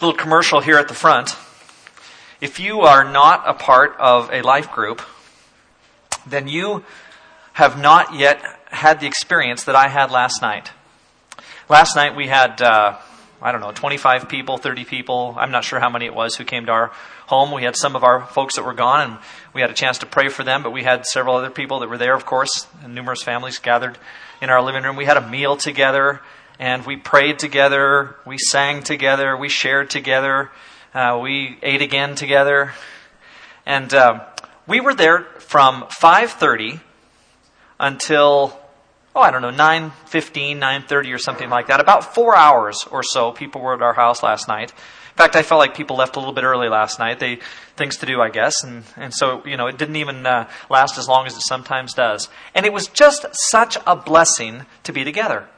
Little commercial here at the front. If you are not a part of a life group, then you have not yet had the experience that I had last night. Last night we had, uh, I don't know, 25 people, 30 people, I'm not sure how many it was who came to our home. We had some of our folks that were gone and we had a chance to pray for them, but we had several other people that were there, of course, and numerous families gathered in our living room. We had a meal together and we prayed together, we sang together, we shared together, uh, we ate again together, and uh, we were there from 5:30 until oh I don't know 9:15, 9:30 or something like that. About four hours or so, people were at our house last night. In fact, I felt like people left a little bit early last night. They things to do, I guess, and and so you know it didn't even uh, last as long as it sometimes does. And it was just such a blessing to be together.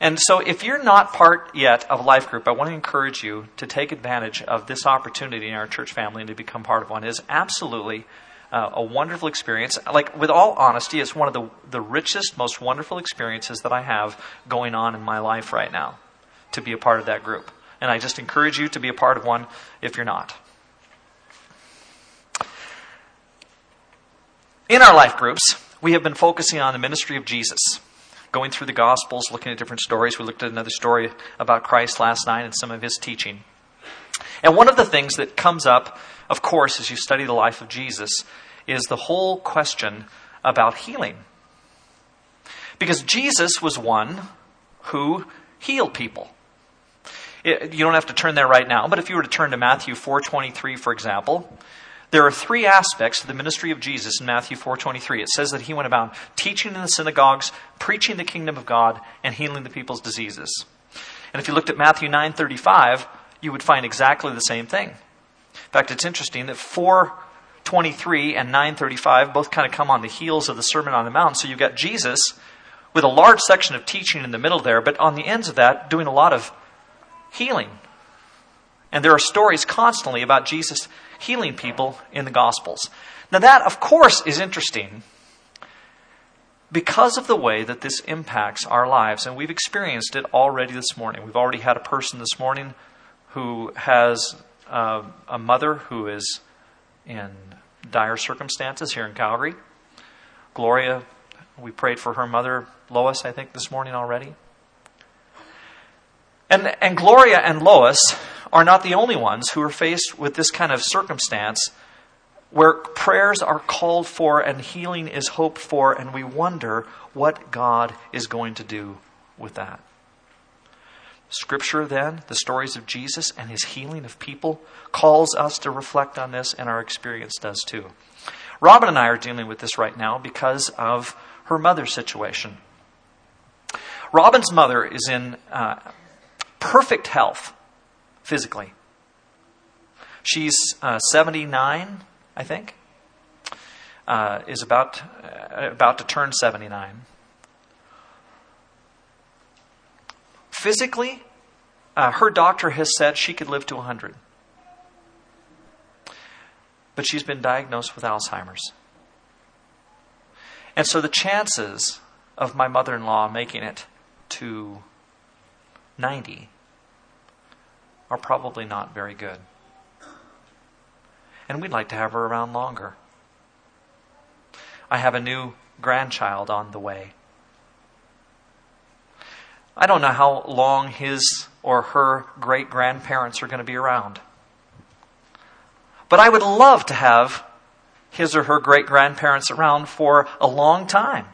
And so, if you're not part yet of a life group, I want to encourage you to take advantage of this opportunity in our church family and to become part of one. It is absolutely uh, a wonderful experience. Like, with all honesty, it's one of the, the richest, most wonderful experiences that I have going on in my life right now to be a part of that group. And I just encourage you to be a part of one if you're not. In our life groups, we have been focusing on the ministry of Jesus going through the Gospels, looking at different stories. We looked at another story about Christ last night and some of his teaching. And one of the things that comes up, of course, as you study the life of Jesus, is the whole question about healing. Because Jesus was one who healed people. It, you don't have to turn there right now, but if you were to turn to Matthew 4:23 for example, there are three aspects to the ministry of Jesus in Matthew 4:23. It says that he went about teaching in the synagogues, preaching the kingdom of God, and healing the people's diseases. And if you looked at Matthew 9:35, you would find exactly the same thing. In fact, it's interesting that 4:23 and 9:35 both kind of come on the heels of the Sermon on the Mount. So you've got Jesus with a large section of teaching in the middle there, but on the ends of that doing a lot of healing. And there are stories constantly about Jesus healing people in the Gospels. Now, that, of course, is interesting because of the way that this impacts our lives. And we've experienced it already this morning. We've already had a person this morning who has uh, a mother who is in dire circumstances here in Calgary. Gloria, we prayed for her mother, Lois, I think, this morning already. And, and Gloria and Lois are not the only ones who are faced with this kind of circumstance where prayers are called for and healing is hoped for, and we wonder what God is going to do with that. Scripture, then, the stories of Jesus and his healing of people, calls us to reflect on this, and our experience does too. Robin and I are dealing with this right now because of her mother's situation. Robin's mother is in uh, perfect health physically. She's uh, 79, I think, uh, is about, uh, about to turn 79. Physically, uh, her doctor has said she could live to 100. But she's been diagnosed with Alzheimer's. And so the chances of my mother in law making it to 90 are probably not very good. And we'd like to have her around longer. I have a new grandchild on the way. I don't know how long his or her great grandparents are going to be around. But I would love to have his or her great grandparents around for a long time.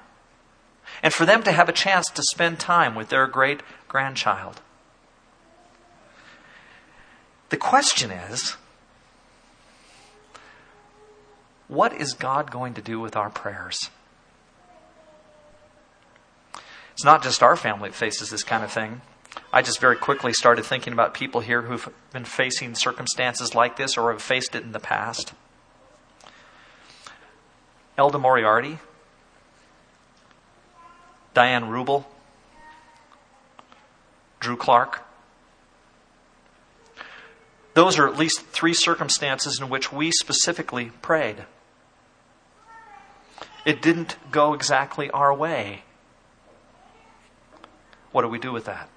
And for them to have a chance to spend time with their great grandchild. The question is what is God going to do with our prayers? It's not just our family that faces this kind of thing. I just very quickly started thinking about people here who've been facing circumstances like this or have faced it in the past. Elda Moriarty, Diane Rubel, Drew Clark, those are at least three circumstances in which we specifically prayed. It didn't go exactly our way. What do we do with that?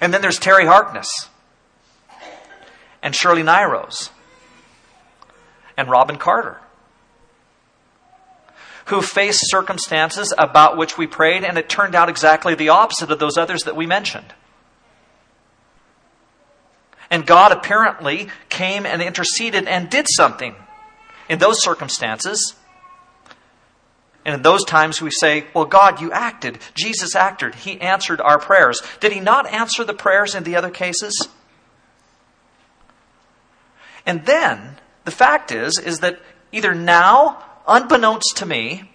And then there's Terry Harkness and Shirley Nairos and Robin Carter who faced circumstances about which we prayed, and it turned out exactly the opposite of those others that we mentioned. And God apparently came and interceded and did something in those circumstances. And in those times we say, Well, God, you acted. Jesus acted. He answered our prayers. Did He not answer the prayers in the other cases? And then the fact is, is that either now unbeknownst to me,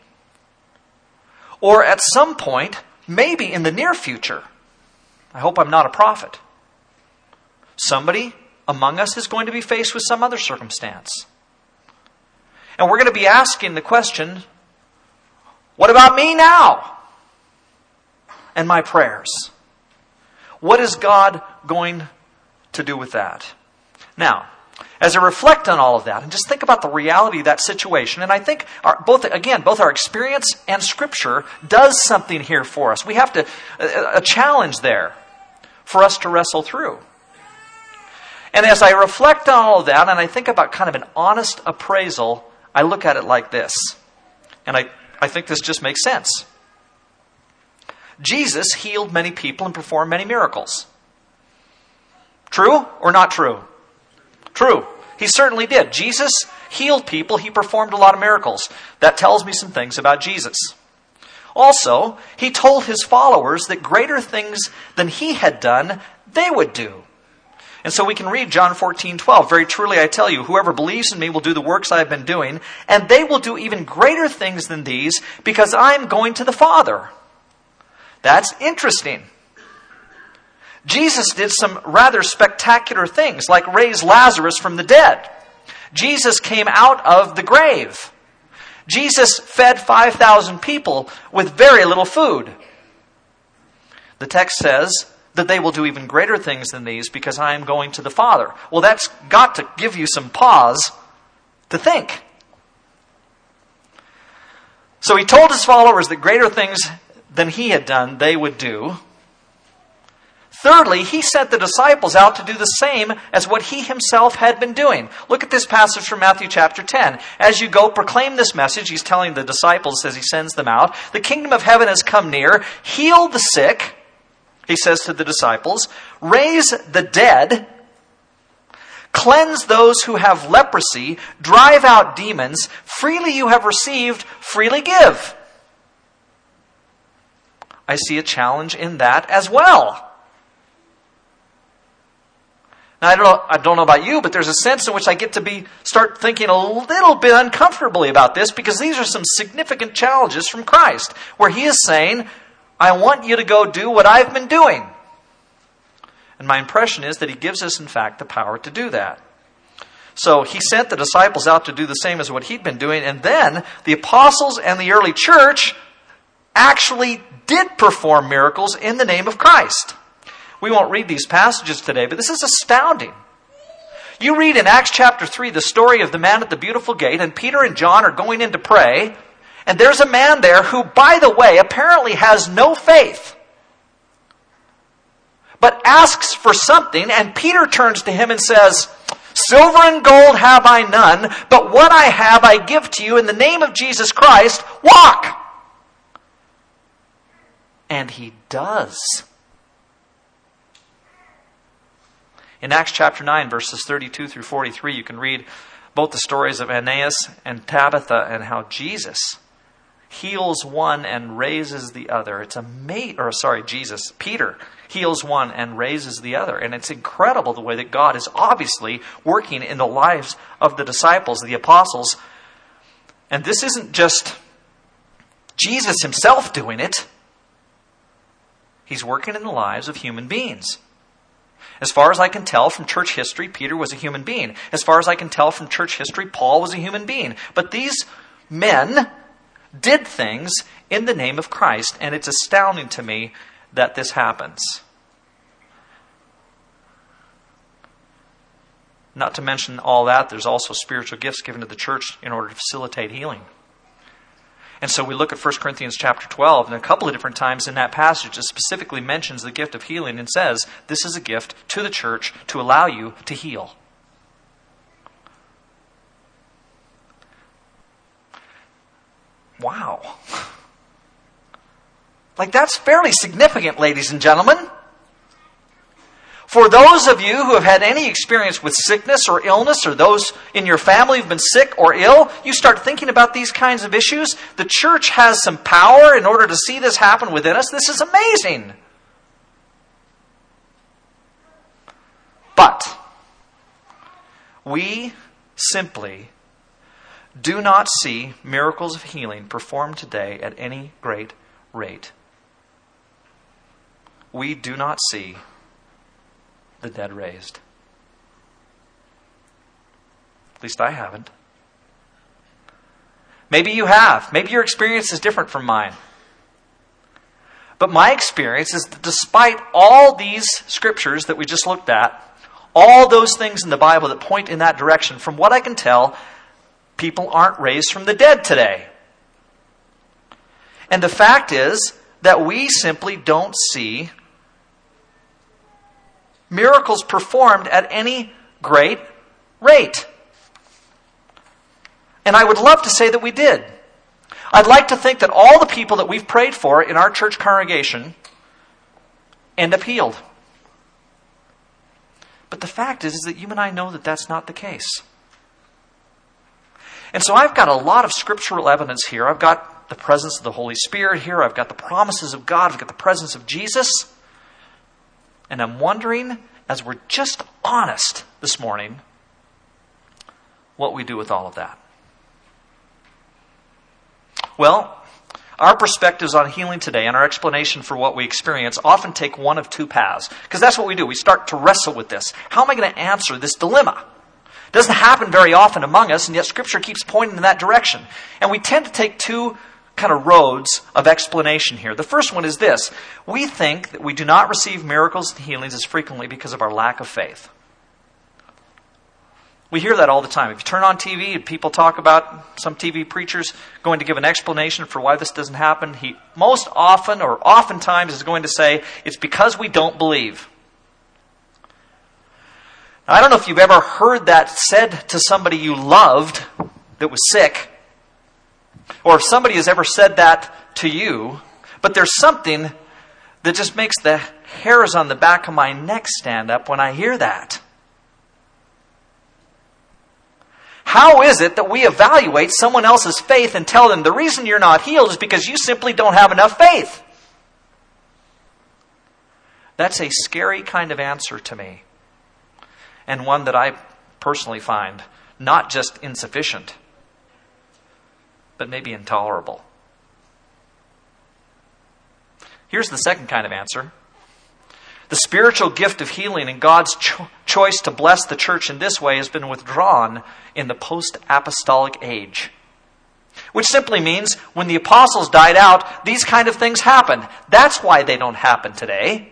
or at some point, maybe in the near future. I hope I'm not a prophet. Somebody among us is going to be faced with some other circumstance. And we're going to be asking the question what about me now? And my prayers. What is God going to do with that? Now, as I reflect on all of that and just think about the reality of that situation, and I think our, both again both our experience and Scripture does something here for us. We have to a, a challenge there for us to wrestle through. And as I reflect on all of that, and I think about kind of an honest appraisal, I look at it like this, and I, I think this just makes sense. Jesus healed many people and performed many miracles. True or not true? True. He certainly did. Jesus healed people, he performed a lot of miracles. That tells me some things about Jesus. Also, he told his followers that greater things than he had done, they would do. And so we can read John 14, 12. Very truly I tell you, whoever believes in me will do the works I have been doing, and they will do even greater things than these, because I'm going to the Father. That's interesting. Jesus did some rather spectacular things, like raise Lazarus from the dead. Jesus came out of the grave. Jesus fed 5,000 people with very little food. The text says that they will do even greater things than these because I am going to the Father. Well, that's got to give you some pause to think. So he told his followers that greater things than he had done they would do. Thirdly, he sent the disciples out to do the same as what he himself had been doing. Look at this passage from Matthew chapter 10. As you go, proclaim this message. He's telling the disciples as he sends them out. The kingdom of heaven has come near. Heal the sick, he says to the disciples. Raise the dead. Cleanse those who have leprosy. Drive out demons. Freely you have received, freely give. I see a challenge in that as well. Now, I don't, know, I don't know about you, but there's a sense in which I get to be start thinking a little bit uncomfortably about this because these are some significant challenges from Christ, where He is saying, "I want you to go do what I've been doing." And my impression is that He gives us, in fact, the power to do that. So He sent the disciples out to do the same as what He'd been doing, and then the apostles and the early church actually did perform miracles in the name of Christ. We won't read these passages today, but this is astounding. You read in Acts chapter 3 the story of the man at the beautiful gate, and Peter and John are going in to pray, and there's a man there who, by the way, apparently has no faith, but asks for something, and Peter turns to him and says, Silver and gold have I none, but what I have I give to you in the name of Jesus Christ. Walk! And he does. In Acts chapter 9, verses 32 through 43, you can read both the stories of Aeneas and Tabitha and how Jesus heals one and raises the other. It's a mate, or sorry, Jesus, Peter heals one and raises the other. And it's incredible the way that God is obviously working in the lives of the disciples, the apostles. And this isn't just Jesus himself doing it, he's working in the lives of human beings. As far as I can tell from church history, Peter was a human being. As far as I can tell from church history, Paul was a human being. But these men did things in the name of Christ, and it's astounding to me that this happens. Not to mention all that, there's also spiritual gifts given to the church in order to facilitate healing. And so we look at 1 Corinthians chapter 12, and a couple of different times in that passage it specifically mentions the gift of healing and says, This is a gift to the church to allow you to heal. Wow. Like, that's fairly significant, ladies and gentlemen. For those of you who have had any experience with sickness or illness, or those in your family who've been sick or ill, you start thinking about these kinds of issues. The church has some power in order to see this happen within us. This is amazing. But we simply do not see miracles of healing performed today at any great rate. We do not see the dead raised. At least I haven't. Maybe you have. Maybe your experience is different from mine. But my experience is that despite all these scriptures that we just looked at, all those things in the Bible that point in that direction, from what I can tell, people aren't raised from the dead today. And the fact is that we simply don't see miracles performed at any great rate. And I would love to say that we did. I'd like to think that all the people that we've prayed for in our church congregation end up healed. But the fact is, is that you and I know that that's not the case. And so I've got a lot of scriptural evidence here. I've got the presence of the Holy Spirit here. I've got the promises of God. I've got the presence of Jesus. And I'm wondering, as we're just honest this morning, what we do with all of that. Well, our perspectives on healing today and our explanation for what we experience often take one of two paths. Because that's what we do. We start to wrestle with this. How am I going to answer this dilemma? Doesn't happen very often among us, and yet Scripture keeps pointing in that direction. And we tend to take two kind of roads of explanation here. The first one is this we think that we do not receive miracles and healings as frequently because of our lack of faith. We hear that all the time. If you turn on TV people talk about some TV preachers going to give an explanation for why this doesn't happen, he most often or oftentimes is going to say, it's because we don't believe. I don't know if you've ever heard that said to somebody you loved that was sick, or if somebody has ever said that to you, but there's something that just makes the hairs on the back of my neck stand up when I hear that. How is it that we evaluate someone else's faith and tell them the reason you're not healed is because you simply don't have enough faith? That's a scary kind of answer to me, and one that I personally find not just insufficient but maybe intolerable. Here's the second kind of answer the spiritual gift of healing and God's cho- choice to bless the church in this way has been withdrawn in the post apostolic age. Which simply means when the apostles died out, these kind of things happened. That's why they don't happen today.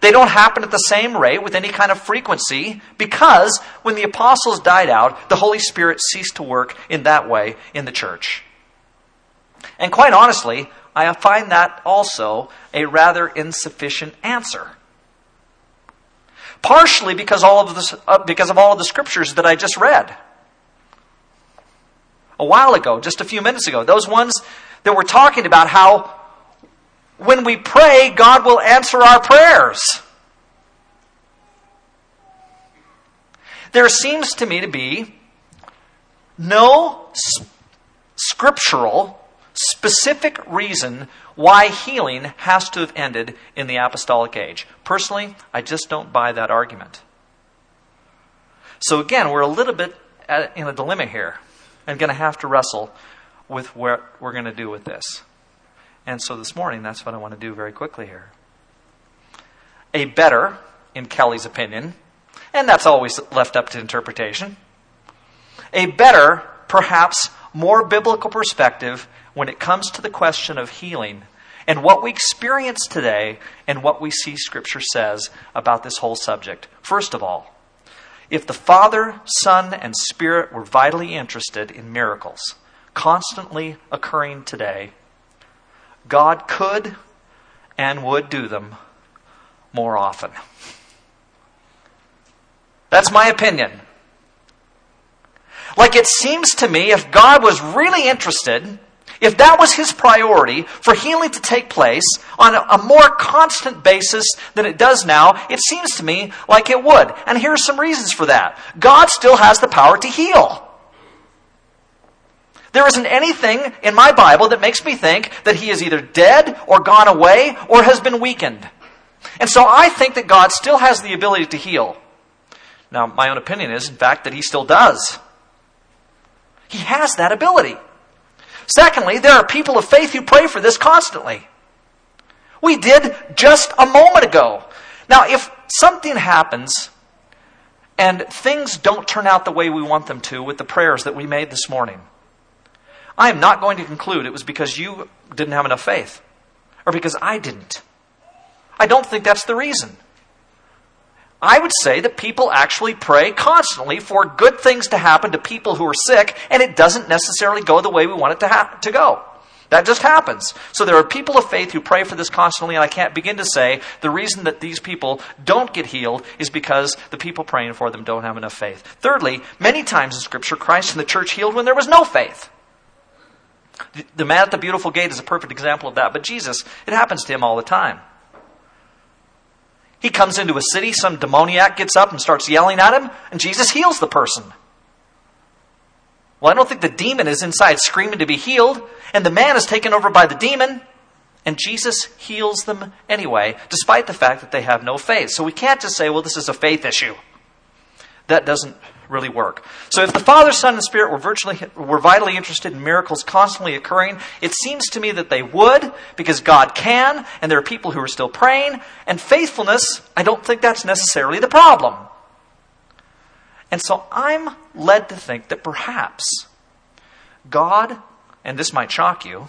They don't happen at the same rate with any kind of frequency because when the apostles died out, the Holy Spirit ceased to work in that way in the church. And quite honestly, I find that also a rather insufficient answer. Partially because, all of the, uh, because of all of the scriptures that I just read. A while ago, just a few minutes ago, those ones that were talking about how when we pray, God will answer our prayers. There seems to me to be no scriptural, specific reason why healing has to have ended in the apostolic age. Personally, I just don't buy that argument. So again, we're a little bit in a dilemma here and going to have to wrestle with what we're going to do with this. And so this morning, that's what I want to do very quickly here. A better, in Kelly's opinion, and that's always left up to interpretation, a better, perhaps more biblical perspective when it comes to the question of healing and what we experience today and what we see Scripture says about this whole subject. First of all, if the Father, Son, and Spirit were vitally interested in miracles, constantly occurring today, God could and would do them more often. That's my opinion. Like it seems to me, if God was really interested, if that was his priority for healing to take place on a, more constant basis than it does now, it seems to me like it would. And here are some reasons for that. God still has the power to heal. There isn't anything in my Bible that makes me think that he is either dead or gone away or has been weakened. And so I think that God still has the ability to heal. Now, my own opinion is, in fact, that he still does. He has that ability. Secondly, there are people of faith who pray for this constantly. We did just a moment ago. Now, if something happens and things don't turn out the way we want them to with the prayers that we made this morning, I am not going to conclude it was because you didn't have enough faith or because I didn't. I don't think that's the reason. I would say that people actually pray constantly for good things to happen to people who are sick, and it doesn't necessarily go the way we want it to, ha- to go. That just happens. So there are people of faith who pray for this constantly, and I can't begin to say the reason that these people don't get healed is because the people praying for them don't have enough faith. Thirdly, many times in Scripture, Christ and the church healed when there was no faith. The man at the beautiful gate is a perfect example of that, but Jesus, it happens to him all the time. He comes into a city, some demoniac gets up and starts yelling at him, and Jesus heals the person. Well, I don't think the demon is inside screaming to be healed, and the man is taken over by the demon, and Jesus heals them anyway, despite the fact that they have no faith. So we can't just say, well, this is a faith issue. That doesn't really work. So if the Father, Son, and Spirit were virtually were vitally interested in miracles constantly occurring, it seems to me that they would, because God can, and there are people who are still praying, and faithfulness, I don't think that's necessarily the problem. And so I'm led to think that perhaps God, and this might shock you,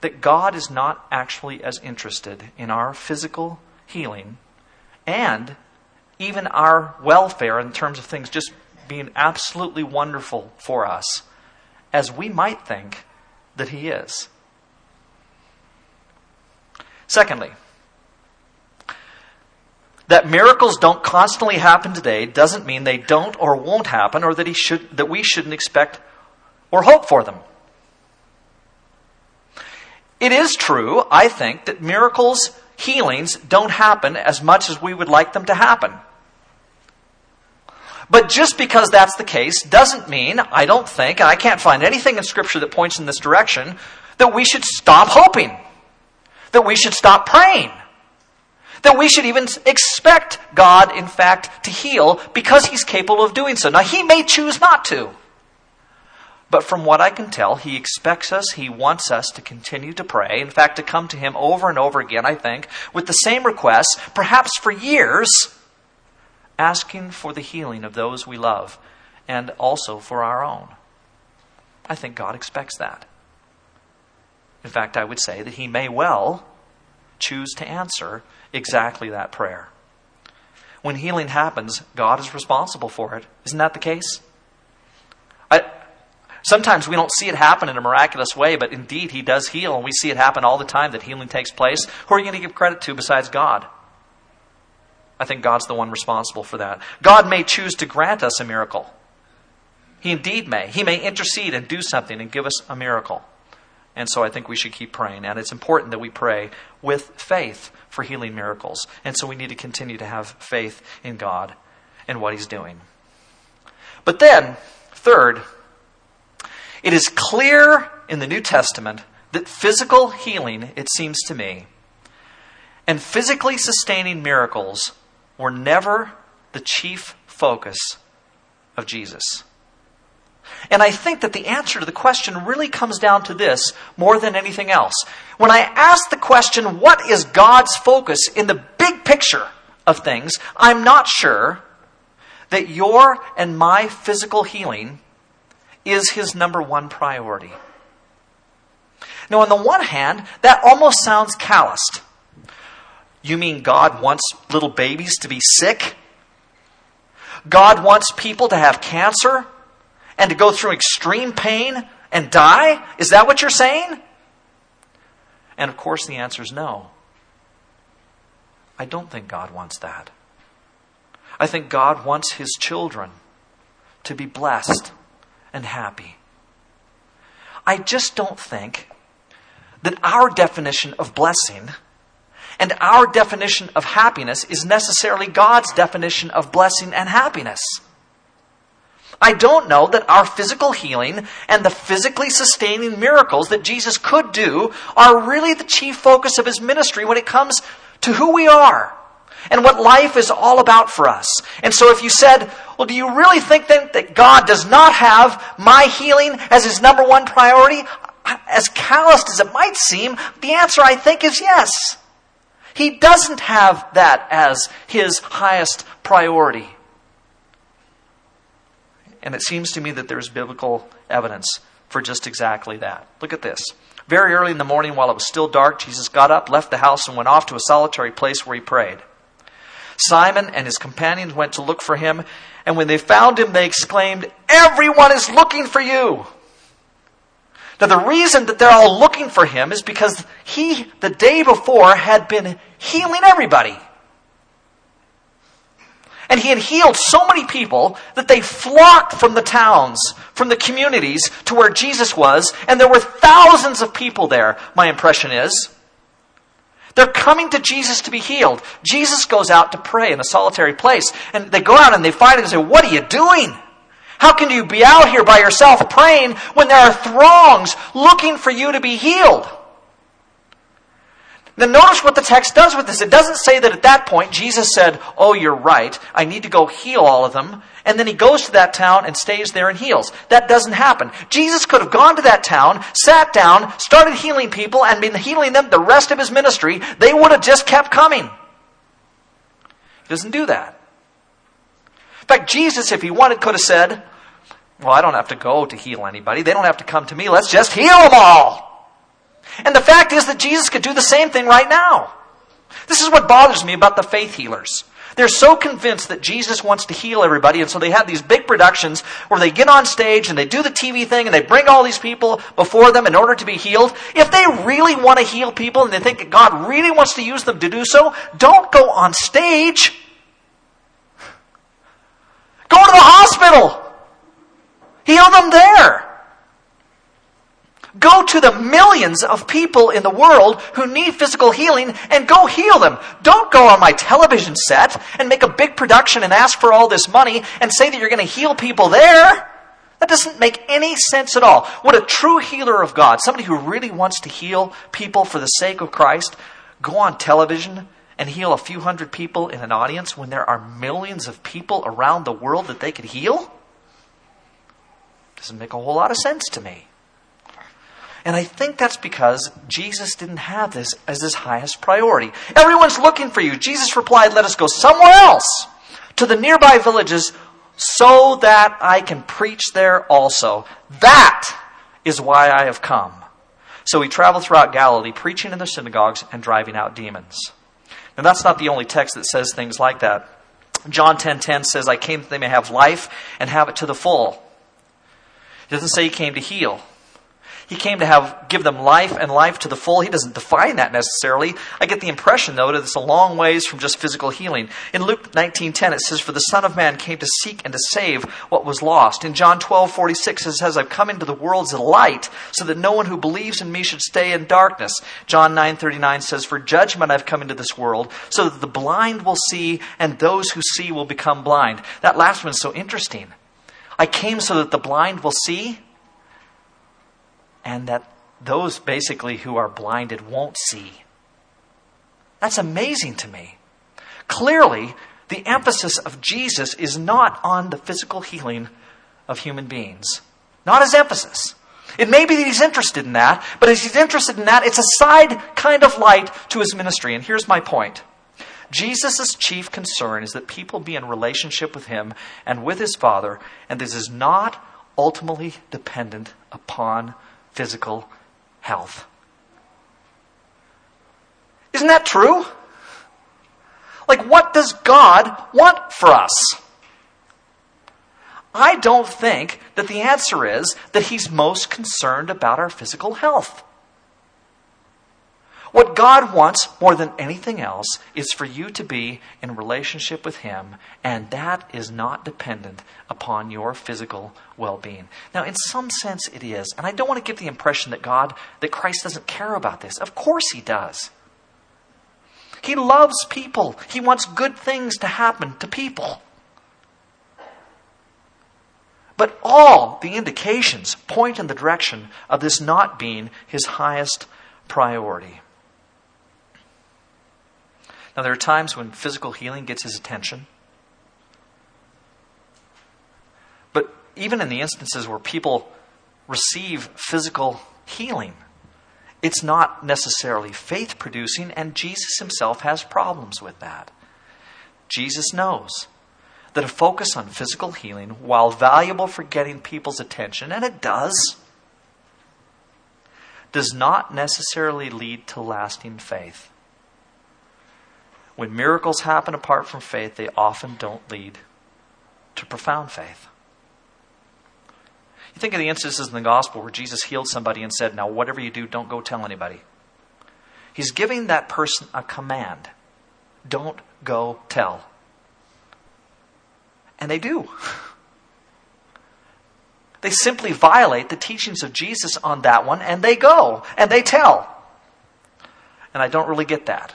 that God is not actually as interested in our physical healing and even our welfare in terms of things just being absolutely wonderful for us as we might think that He is. Secondly, that miracles don't constantly happen today doesn't mean they don't or won't happen or that, he should, that we shouldn't expect or hope for them. It is true, I think, that miracles, healings, don't happen as much as we would like them to happen. But just because that's the case doesn't mean, I don't think, and I can't find anything in Scripture that points in this direction, that we should stop hoping, that we should stop praying, that we should even expect God, in fact, to heal because He's capable of doing so. Now, He may choose not to. But from what I can tell, he expects us, he wants us to continue to pray. In fact, to come to him over and over again, I think, with the same requests, perhaps for years, asking for the healing of those we love and also for our own. I think God expects that. In fact, I would say that He may well choose to answer exactly that prayer. When healing happens, God is responsible for it. Isn't that the case? Sometimes we don't see it happen in a miraculous way, but indeed He does heal, and we see it happen all the time that healing takes place. Who are you going to give credit to besides God? I think God's the one responsible for that. God may choose to grant us a miracle. He indeed may. He may intercede and do something and give us a miracle. And so I think we should keep praying. And it's important that we pray with faith for healing miracles. And so we need to continue to have faith in God and what He's doing. But then, third, it is clear in the New Testament that physical healing, it seems to me, and physically sustaining miracles were never the chief focus of Jesus. And I think that the answer to the question really comes down to this more than anything else. When I ask the question, what is God's focus in the big picture of things, I'm not sure that your and my physical healing is his number one priority. Now, on the one hand, that almost sounds calloused. You mean God wants little babies to be sick? God wants people to have cancer and to go through extreme pain and die? Is that what you're saying? And of course, the answer is no. I don't think God wants that. I think God wants His children to be blessed and happy. I just don't think that our definition of blessing and our definition of happiness is necessarily God's definition of blessing and happiness. I don't know that our physical healing and the physically sustaining miracles that Jesus could do are really the chief focus of his ministry when it comes to who we are and what life is all about for us. And so if you said, well, do you really think then that God does not have my healing as his number one priority? As calloused as it might seem, the answer I think is yes. He doesn't have that as his highest priority. And it seems to me that there's biblical evidence for just exactly that. Look at this. Very early in the morning, while it was still dark, Jesus got up, left the house, and went off to a solitary place where he prayed. Simon and his companions went to look for him, and when they found him, they exclaimed, Everyone is looking for you! Now, the reason that they're all looking for him is because he, the day before, had been healing everybody. And he had healed so many people that they flocked from the towns, from the communities to where Jesus was, and there were thousands of people there, my impression is. They're coming to Jesus to be healed. Jesus goes out to pray in a solitary place. And they go out and they find him and say, What are you doing? How can you be out here by yourself praying when there are throngs looking for you to be healed? Now, notice what the text does with this. It doesn't say that at that point Jesus said, Oh, you're right. I need to go heal all of them. And then he goes to that town and stays there and heals. That doesn't happen. Jesus could have gone to that town, sat down, started healing people, and been healing them the rest of his ministry. They would have just kept coming. He doesn't do that. In fact, Jesus, if he wanted, could have said, Well, I don't have to go to heal anybody. They don't have to come to me. Let's just heal them all. And the fact is that Jesus could do the same thing right now. This is what bothers me about the faith healers. They're so convinced that Jesus wants to heal everybody, and so they have these big productions where they get on stage and they do the TV thing and they bring all these people before them in order to be healed. If they really want to heal people and they think that God really wants to use them to do so, don't go on stage. Go to the hospital. Heal them there. Go to the millions of people in the world who need physical healing and go heal them. Don't go on my television set and make a big production and ask for all this money and say that you're going to heal people there. That doesn't make any sense at all. What a true healer of God, somebody who really wants to heal people for the sake of Christ, go on television and heal a few hundred people in an audience when there are millions of people around the world that they could heal? Doesn't make a whole lot of sense to me. And I think that's because Jesus didn't have this as his highest priority. Everyone's looking for you. Jesus replied, Let us go somewhere else to the nearby villages so that I can preach there also. That is why I have come. So he traveled throughout Galilee, preaching in the synagogues and driving out demons. Now that's not the only text that says things like that. John 10:10 10, 10 says, "I came that they may have life and have it to the full." It doesn't say he came to heal. He came to have give them life and life to the full. He doesn't define that necessarily. I get the impression though that it's a long ways from just physical healing. In Luke 19:10 it says for the son of man came to seek and to save what was lost. In John 12:46 it says I've come into the world as a light so that no one who believes in me should stay in darkness. John 9:39 says for judgment I've come into this world so that the blind will see and those who see will become blind. That last one's so interesting. I came so that the blind will see and that those basically who are blinded won't see. That's amazing to me. Clearly, the emphasis of Jesus is not on the physical healing of human beings. Not his emphasis. It may be that he's interested in that, but as he's interested in that, it's a side kind of light to his ministry. And here's my point. Jesus' chief concern is that people be in relationship with him and with his Father, and this is not ultimately dependent upon physical health. Isn't that true? Like, what does God want for us? I don't think that the answer is that he's most concerned about our physical health. What God wants more than anything else is for you to be in relationship with Him, and that is not dependent upon your physical well being. Now, in some sense, it is. And I don't want to give the impression that God, that Christ doesn't care about this. Of course, He does. He loves people, He wants good things to happen to people. But all the indications point in the direction of this not being His highest priority. Now, there are times when physical healing gets his attention. But even in the instances where people receive physical healing, it's not necessarily faith producing, and Jesus himself has problems with that. Jesus knows that a focus on physical healing, while valuable for getting people's attention, and it does, does not necessarily lead to lasting faith. When miracles happen apart from faith, they often don't lead to profound faith. You think of the instances in the gospel where Jesus healed somebody and said, Now, whatever you do, don't go tell anybody. He's giving that person a command don't go tell. And they do. They simply violate the teachings of Jesus on that one, and they go and they tell. And I don't really get that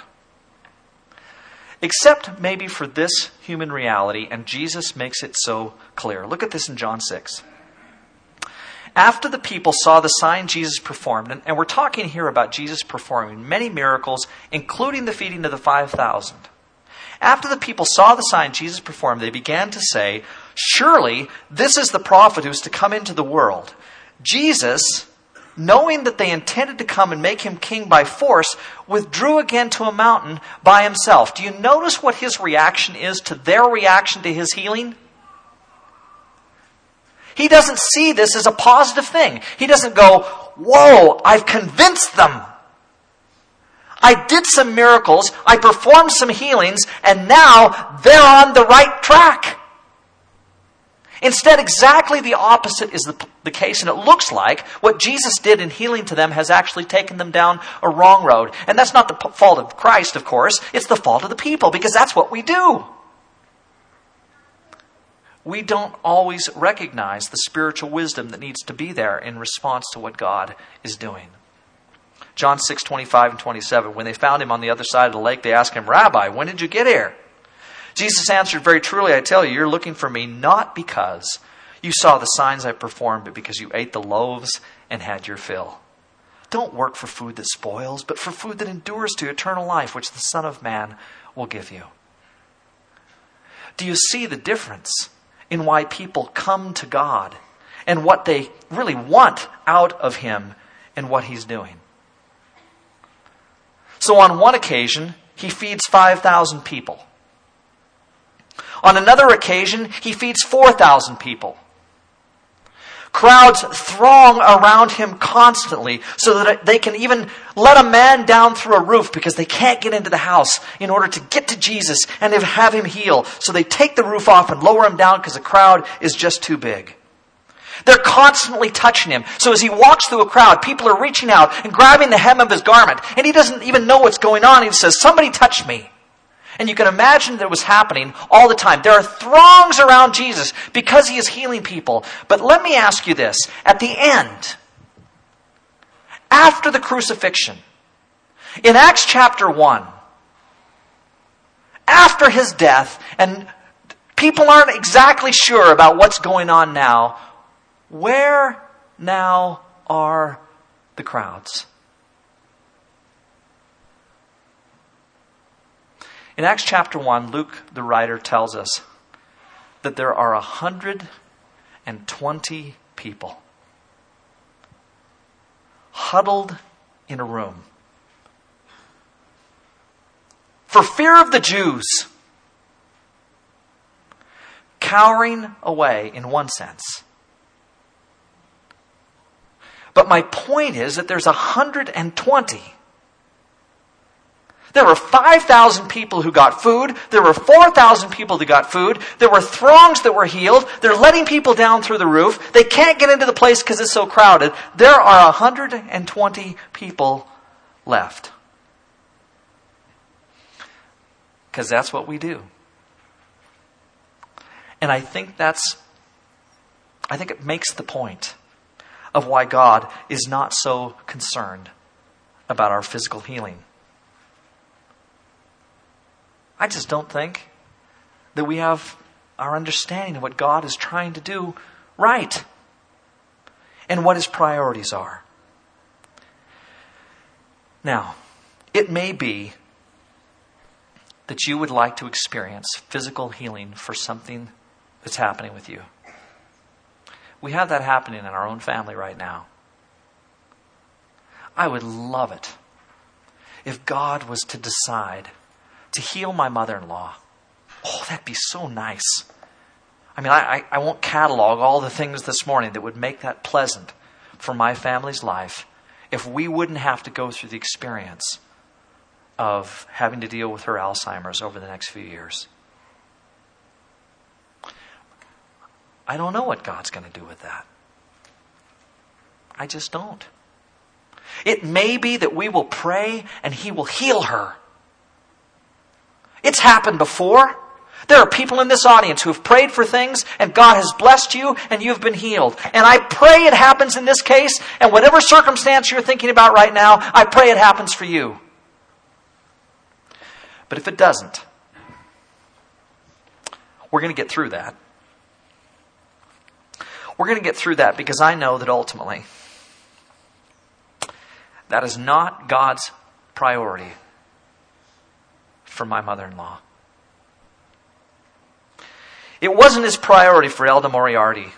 except maybe for this human reality, and Jesus makes it so clear. Look at this in John 6. After the people saw the sign Jesus performed, and, and we're talking here about Jesus performing many miracles, including the feeding of the 5,000. After the people saw the sign Jesus performed, they began to say, Surely this is the prophet who's to come into the world. Jesus knowing that they intended to come and make him king by force, withdrew again to a mountain by himself. Do you notice what his reaction is to their reaction to his healing? He doesn't see this as a positive thing. He doesn't go, Whoa, I've convinced them. I did some miracles, I performed some healings, and now they're on the right track. Instead, exactly the opposite is the, the case, and it looks like what Jesus did in healing to them has actually taken them down a wrong road. And that's not the p- fault of Christ, of course, it's the fault of the people, because that's what we do. We don't always recognize the spiritual wisdom that needs to be there in response to what God is doing. John 6, 25 and 27. When they found him on the other side of the lake, they asked him, Rabbi, when did you get here? Jesus answered, Very truly, I tell you, you're looking for me not because you saw the signs I performed, but because you ate the loaves and had your fill. Don't work for food that spoils, but for food that endures to eternal life, which the Son of Man will give you. Do you see the difference in why people come to God and what they really want out of Him and what He's doing? So, on one occasion, He feeds 5,000 people. On another occasion, he feeds 4,000 people. Crowds throng around him constantly so that they can even let a man down through a roof because they can't get into the house in order to get to Jesus and have him heal. So they take the roof off and lower him down because the crowd is just too big. They're constantly touching him. So as he walks through a crowd, people are reaching out and grabbing the hem of his garment. And he doesn't even know what's going on. He says, Somebody touch me. And you can imagine that it was happening all the time. There are throngs around Jesus because he is healing people. But let me ask you this at the end, after the crucifixion, in Acts chapter 1, after his death, and people aren't exactly sure about what's going on now, where now are the crowds? In Acts chapter 1, Luke, the writer, tells us that there are 120 people huddled in a room. For fear of the Jews, cowering away in one sense. But my point is that there's 120 There were 5,000 people who got food. There were 4,000 people who got food. There were throngs that were healed. They're letting people down through the roof. They can't get into the place because it's so crowded. There are 120 people left. Because that's what we do. And I think that's, I think it makes the point of why God is not so concerned about our physical healing. I just don't think that we have our understanding of what God is trying to do right and what his priorities are. Now, it may be that you would like to experience physical healing for something that's happening with you. We have that happening in our own family right now. I would love it if God was to decide to heal my mother in law. Oh, that'd be so nice. I mean, I, I, won't catalog all the things this morning that would make that pleasant for my family's life if we wouldn't have to go through the experience of having to deal with her Alzheimer's over the next few years. I don't know what God's going to do with that. I just don't. It may be that we will pray and He will heal her. It's happened before. There are people in this audience who have prayed for things and God has blessed you and you've been healed. And I pray it happens in this case and whatever circumstance you're thinking about right now, I pray it happens for you. But if it doesn't, we're going to get through that. We're going to get through that because I know that ultimately that is not God's priority for my mother in law. It wasn't his priority for Elda Moriarty.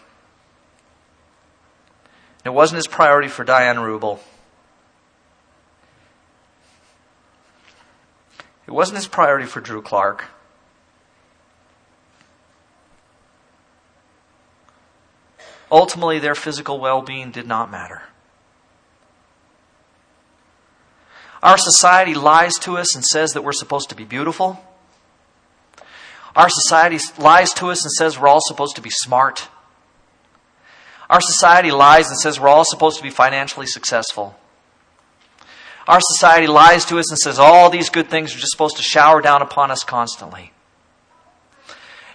It wasn't his priority for Diane Rubel. It wasn't his priority for Drew Clark. Ultimately, their physical well being did not matter. Our society lies to us and says that we're supposed to be beautiful. Our society lies to us and says we're all supposed to be smart. Our society lies and says we're all supposed to be financially successful. Our society lies to us and says all these good things are just supposed to shower down upon us constantly.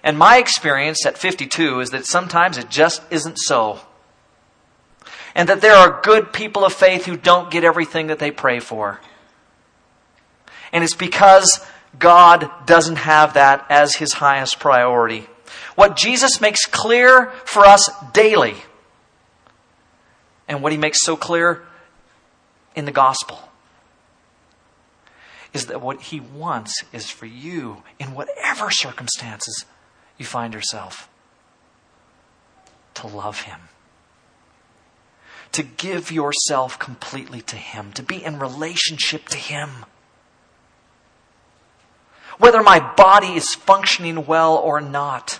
And my experience at 52 is that sometimes it just isn't so. And that there are good people of faith who don't get everything that they pray for. And it's because God doesn't have that as his highest priority. What Jesus makes clear for us daily, and what he makes so clear in the gospel, is that what he wants is for you, in whatever circumstances you find yourself, to love him. To give yourself completely to him, to be in relationship to him whether my body is functioning well or not.